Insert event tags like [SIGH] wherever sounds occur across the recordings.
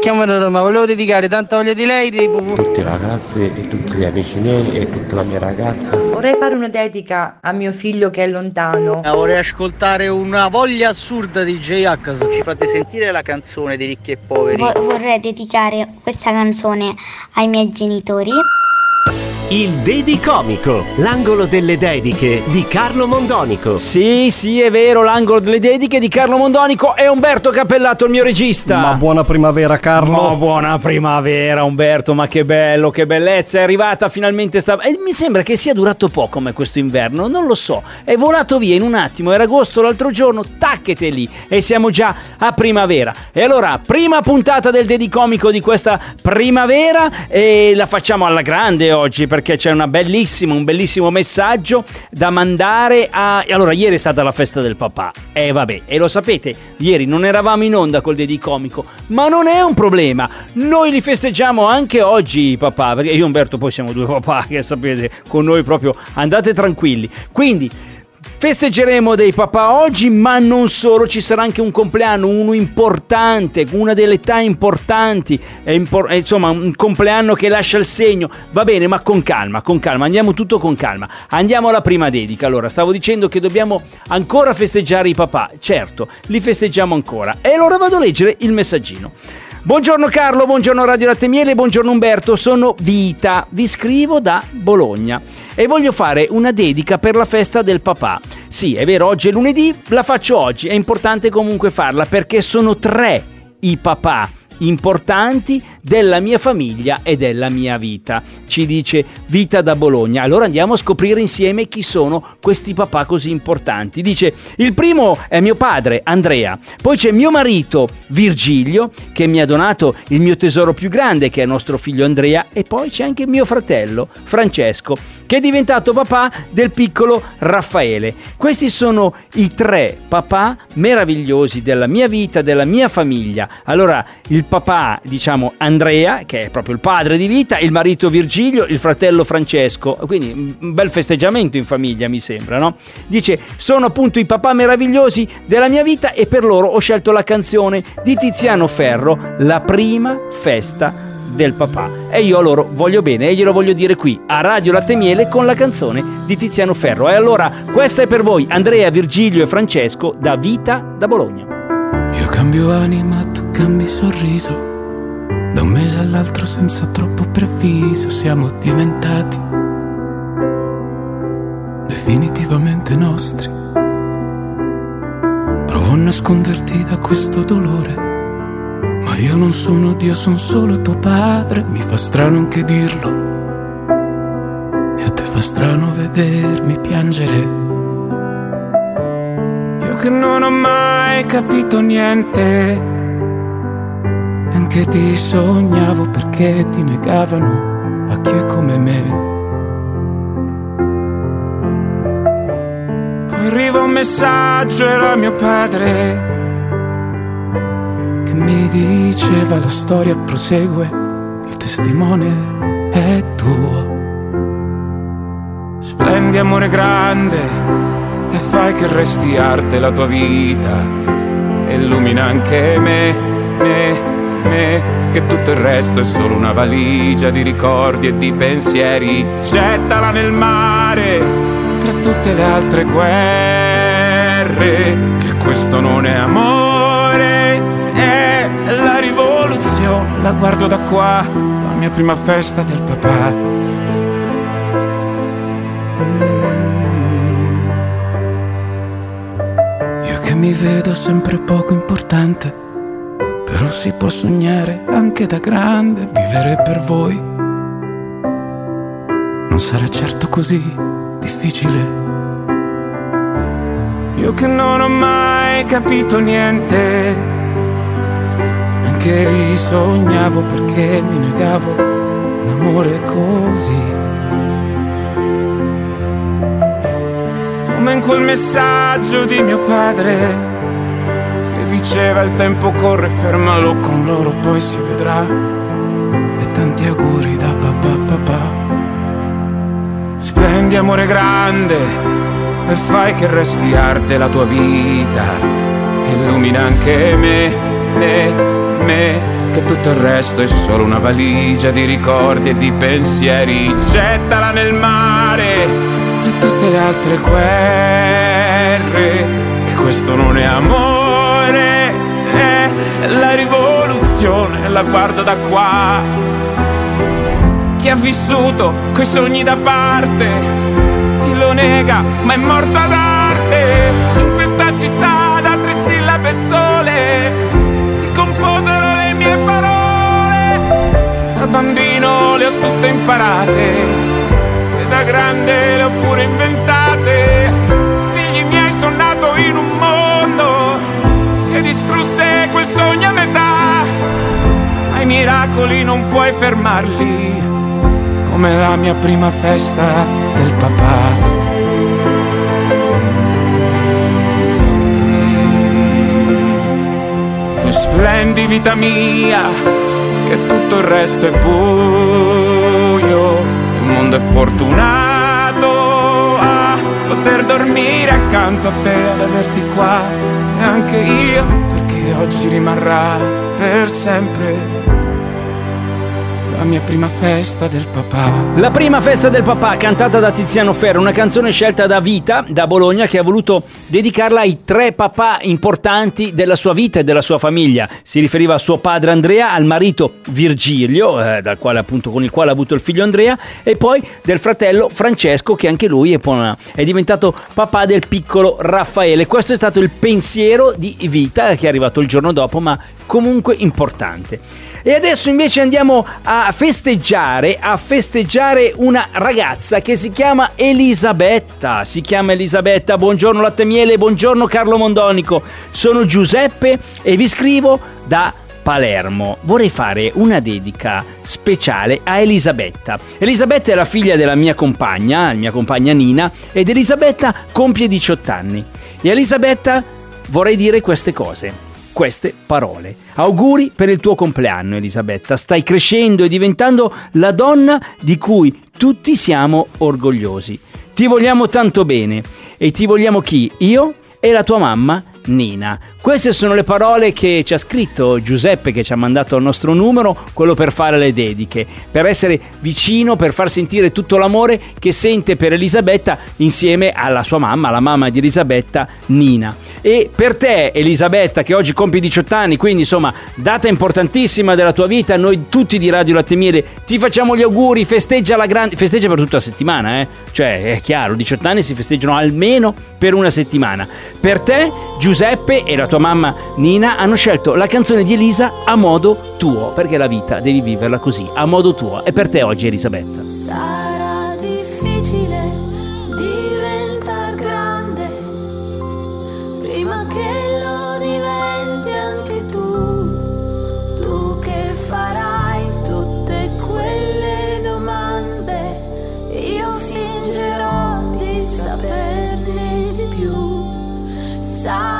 Chiamano Roma, volevo dedicare tanta voglia di lei, di Tutti i ragazzi e tutti gli amici miei e tutta la mia ragazza. Vorrei fare una dedica a mio figlio che è lontano. Eh, Vorrei ascoltare una voglia assurda di J-H. Ci fate sentire la canzone di Ricchi e Poveri? Vo- vorrei dedicare questa canzone ai miei genitori. Il Dedicomico, l'angolo delle dediche di Carlo Mondonico. Sì, sì, è vero, l'angolo delle dediche di Carlo Mondonico e Umberto Cappellato, il mio regista. Ma buona primavera, Carlo. Ma buona primavera, Umberto, ma che bello, che bellezza, è arrivata finalmente sta... E mi sembra che sia durato poco come questo inverno, non lo so, è volato via in un attimo, era agosto l'altro giorno, tacchete lì e siamo già a primavera. E allora, prima puntata del Dedicomico di questa primavera e la facciamo alla grande oggi perché c'è una bellissima, un bellissimo messaggio da mandare a... Allora, ieri è stata la festa del papà, e vabbè, e lo sapete, ieri non eravamo in onda col Dedicomico, ma non è un problema, noi li festeggiamo anche oggi papà, perché io e Umberto poi siamo due papà, [LAUGHS] che sapete, con noi proprio andate tranquilli. Quindi... Festeggeremo dei papà oggi, ma non solo, ci sarà anche un compleanno, uno importante, una delle età importanti, impor- insomma un compleanno che lascia il segno. Va bene, ma con calma, con calma, andiamo tutto con calma. Andiamo alla prima dedica. Allora, stavo dicendo che dobbiamo ancora festeggiare i papà. Certo, li festeggiamo ancora. E allora vado a leggere il messaggino. Buongiorno Carlo, buongiorno Radio Latte Miele, buongiorno Umberto, sono Vita, vi scrivo da Bologna e voglio fare una dedica per la festa del papà. Sì, è vero, oggi è lunedì, la faccio oggi, è importante comunque farla perché sono tre i papà importanti della mia famiglia e della mia vita. Ci dice Vita da Bologna. Allora andiamo a scoprire insieme chi sono questi papà così importanti. Dice: il primo è mio padre, Andrea, poi c'è mio marito, Virgilio, che mi ha donato il mio tesoro più grande, che è nostro figlio Andrea, e poi c'è anche mio fratello, Francesco, che è diventato papà del piccolo Raffaele. Questi sono i tre papà meravigliosi della mia vita, della mia famiglia. Allora, il papà, diciamo, Andrea, che è proprio il padre di vita, il marito Virgilio, il fratello Francesco. Quindi un bel festeggiamento in famiglia, mi sembra, no? Dice, sono appunto i papà meravigliosi della mia vita e per loro ho scelto la canzone di Tiziano Ferro, La prima festa del papà. E io a loro voglio bene e glielo voglio dire qui, a Radio Latte Miele, con la canzone di Tiziano Ferro. E allora, questa è per voi, Andrea, Virgilio e Francesco, da Vita da Bologna. Io cambio anima, tu cambi sorriso. Da un mese all'altro senza troppo preavviso siamo diventati definitivamente nostri. Provo a nasconderti da questo dolore, ma io non sono Dio, sono solo tuo padre. Mi fa strano anche dirlo. E a te fa strano vedermi piangere. Io che non ho mai capito niente, neanche ti sognavo perché ti negavano a chi è come me. Poi arriva un messaggio, era mio padre, che mi diceva la storia prosegue, il testimone è tuo. Splendi amore grande e fai che resti arte la tua vita. Illumina anche me, me, me, che tutto il resto è solo una valigia di ricordi e di pensieri. Gettala nel mare tra tutte le altre guerre, che questo non è amore, è la rivoluzione. La guardo da qua, la mia prima festa del papà. Io che mi vedo sempre poco importante, però si può sognare anche da grande, vivere per voi. Non sarà certo così difficile. Io che non ho mai capito niente, anche vi sognavo perché mi negavo un amore così. Come in quel messaggio di mio padre diceva il tempo corre, fermalo con loro, poi si vedrà. E tanti auguri da papà papà. Spendi amore grande e fai che resti arte la tua vita. Illumina anche me, me, me, che tutto il resto è solo una valigia di ricordi e di pensieri. Gettala nel mare tra tutte le altre guerre, che questo non è amore, è la rivoluzione, la guardo da qua. Chi ha vissuto coi sogni da parte, chi lo nega, ma è morto ad arte, in questa città da tre sillabe sole, che composero le mie parole. Da bambino le ho tutte imparate, e da grande le miracoli non puoi fermarli come la mia prima festa del papà. Tu splendi vita mia, che tutto il resto è buio. Il mondo è fortunato a poter dormire accanto a te, ad averti qua. E anche io, perché oggi rimarrà per sempre la mia prima festa del papà. La prima festa del papà, cantata da Tiziano Ferro, una canzone scelta da Vita, da Bologna, che ha voluto dedicarla ai tre papà importanti della sua vita e della sua famiglia. Si riferiva a suo padre Andrea, al marito Virgilio, eh, dal quale, appunto, con il quale ha avuto il figlio Andrea, e poi del fratello Francesco, che anche lui è, è diventato papà del piccolo Raffaele. Questo è stato il pensiero di Vita, che è arrivato il giorno dopo, ma comunque importante. E adesso invece andiamo a festeggiare, a festeggiare una ragazza che si chiama Elisabetta. Si chiama Elisabetta. Buongiorno Latte Miele, buongiorno Carlo Mondonico. Sono Giuseppe e vi scrivo da Palermo. Vorrei fare una dedica speciale a Elisabetta. Elisabetta è la figlia della mia compagna, la mia compagna Nina, ed Elisabetta compie 18 anni. E Elisabetta vorrei dire queste cose queste parole. Auguri per il tuo compleanno, Elisabetta. Stai crescendo e diventando la donna di cui tutti siamo orgogliosi. Ti vogliamo tanto bene e ti vogliamo chi? Io e la tua mamma Nina. Queste sono le parole che ci ha scritto Giuseppe che ci ha mandato il nostro numero, quello per fare le dediche, per essere vicino, per far sentire tutto l'amore che sente per Elisabetta insieme alla sua mamma, la mamma di Elisabetta, Nina. E per te Elisabetta che oggi compie 18 anni, quindi insomma data importantissima della tua vita, noi tutti di Radio Latte Miele ti facciamo gli auguri, festeggia la grande, festeggia per tutta la settimana, eh? cioè è chiaro, 18 anni si festeggiano almeno per una settimana. Per te Giuseppe e la tua mamma Nina hanno scelto la canzone di Elisa a modo tuo, perché la vita devi viverla così, a modo tuo. E per te oggi Elisabetta. Sarà difficile diventare grande prima che lo diventi anche tu. Tu che farai tutte quelle domande, io fingerò di saperne di più. Sarà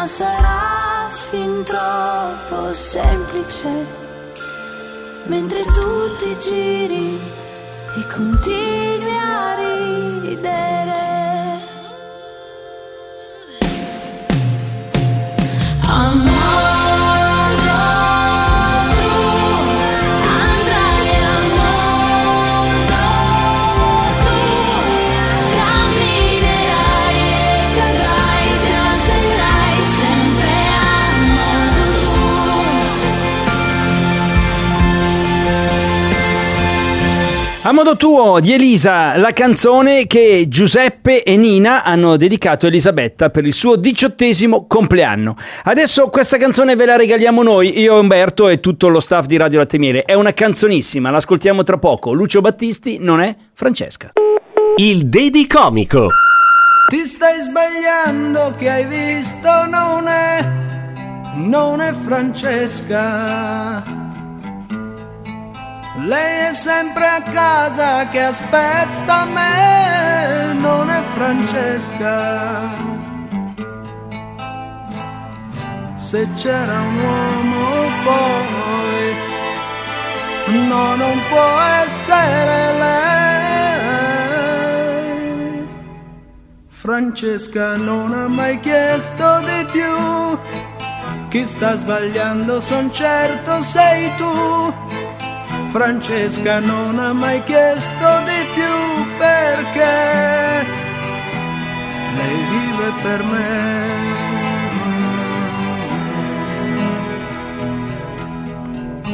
ma sarà fin troppo semplice. Mentre tu ti giri e continui a ridere. A modo tuo di Elisa, la canzone che Giuseppe e Nina hanno dedicato a Elisabetta per il suo diciottesimo compleanno. Adesso questa canzone ve la regaliamo noi, io Umberto e tutto lo staff di Radio Latte Miele. È una canzonissima, l'ascoltiamo tra poco. Lucio Battisti non è Francesca. Il Dedi Comico. Ti stai sbagliando che hai visto non è, non è Francesca. Lei è sempre a casa che aspetta me, non è Francesca. Se c'era un uomo poi, no, non può essere lei. Francesca non ha mai chiesto di più. Chi sta sbagliando son certo sei tu. Francesca non ha mai chiesto di più perché lei vive per me.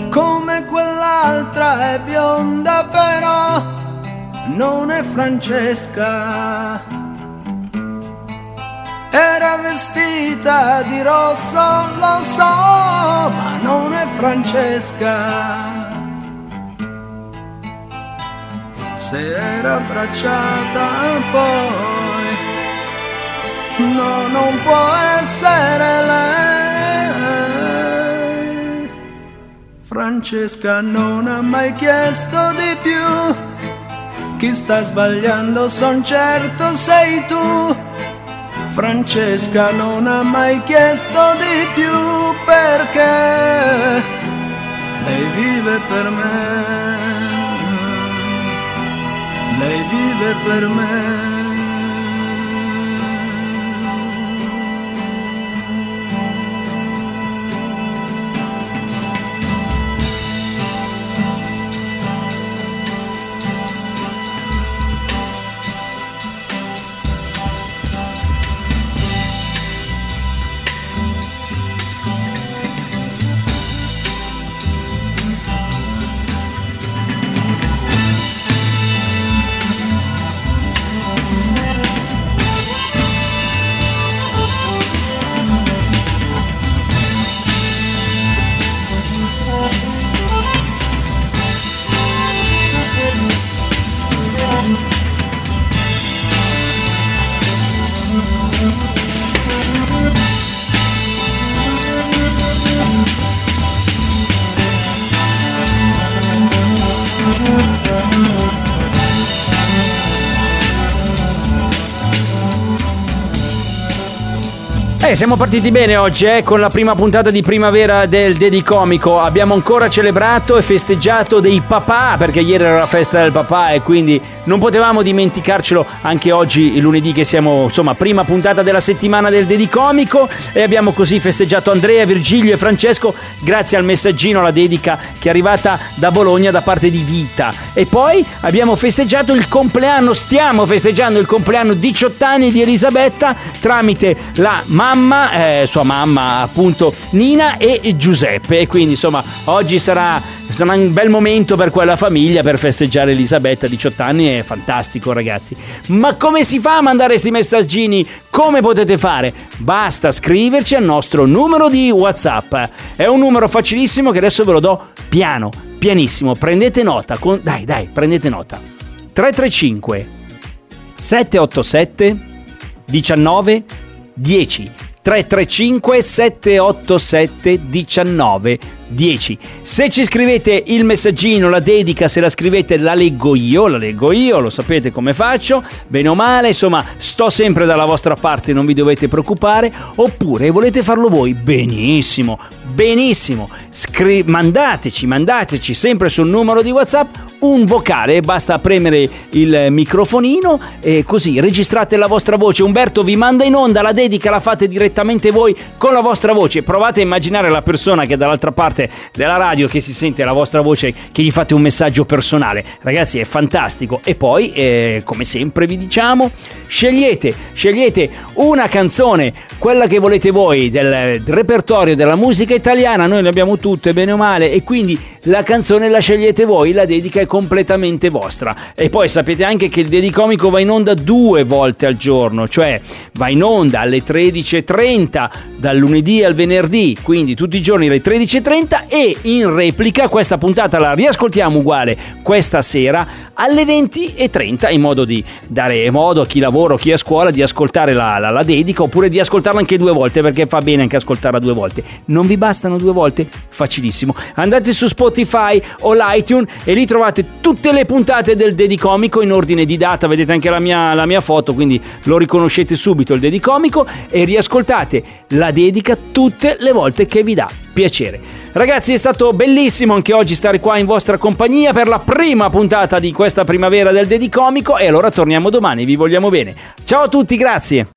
Come quell'altra è bionda però non è Francesca. Era vestita di rosso, lo so, ma non è Francesca. Se era abbracciata poi, no, non può essere lei. Francesca non ha mai chiesto di più. Chi sta sbagliando son certo sei tu. Francesca non ha mai chiesto di più perché lei vive per me. Lei vive per siamo partiti bene oggi, eh, con la prima puntata di primavera del Dedi Comico. Abbiamo ancora celebrato e festeggiato dei papà, perché ieri era la festa del papà e quindi non potevamo dimenticarcelo anche oggi, il lunedì, che siamo, insomma, prima puntata della settimana del Dedi Comico. E abbiamo così festeggiato Andrea, Virgilio e Francesco, grazie al messaggino, alla dedica che è arrivata da Bologna da parte di Vita. E poi abbiamo festeggiato il compleanno, stiamo festeggiando il compleanno 18 anni di Elisabetta tramite la mamma, eh, sua mamma appunto Nina e Giuseppe. E quindi insomma oggi sarà, sarà un bel momento per quella famiglia per festeggiare Elisabetta 18 anni, è fantastico ragazzi. Ma come si fa a mandare questi messaggini? Come potete fare? Basta scriverci al nostro numero di WhatsApp. È un numero facilissimo che adesso ve lo do piano, pianissimo. Prendete nota, con- dai dai, prendete nota. 335 787 19 10 335 787 19 10 se ci scrivete il messaggino la dedica se la scrivete la leggo io la leggo io lo sapete come faccio. Bene o male insomma sto sempre dalla vostra parte non vi dovete preoccupare. Oppure volete farlo voi benissimo benissimo. Scri- mandateci mandateci sempre sul numero di whatsapp un vocale basta premere il microfonino e così registrate la vostra voce. Umberto vi manda in onda la dedica la fate direttamente voi con la vostra voce. Provate a immaginare la persona che dall'altra parte della radio che si sente la vostra voce che gli fate un messaggio personale. Ragazzi è fantastico. E poi eh, come sempre vi diciamo scegliete scegliete una canzone quella che volete voi del, del repertorio della musica italiana. Noi le abbiamo tutte bene o male e quindi la canzone la scegliete voi la dedica è completamente vostra. E poi sapete anche che il dedicomico va in onda due volte al giorno cioè va in onda alle 13.30 dal lunedì al venerdì quindi tutti i giorni alle 13.30 e in replica questa puntata la riascoltiamo uguale questa sera alle 20.30 in modo di dare modo a chi lavora o chi è a scuola di ascoltare la, la, la dedica oppure di ascoltarla anche due volte perché fa bene anche ascoltarla due volte. Non vi bastano due volte? facilissimo. Andate su Spotify o l'iTunes e lì trovate tutte le puntate del Dedicomico in ordine di data. Vedete anche la mia, la mia foto quindi lo riconoscete subito il Dedicomico e riascoltate la dedica tutte le volte che vi dà piacere. Ragazzi, è stato bellissimo anche oggi stare qua in vostra compagnia per la prima puntata di questa primavera del Dedicomico e allora torniamo domani, vi vogliamo bene. Ciao a tutti, grazie.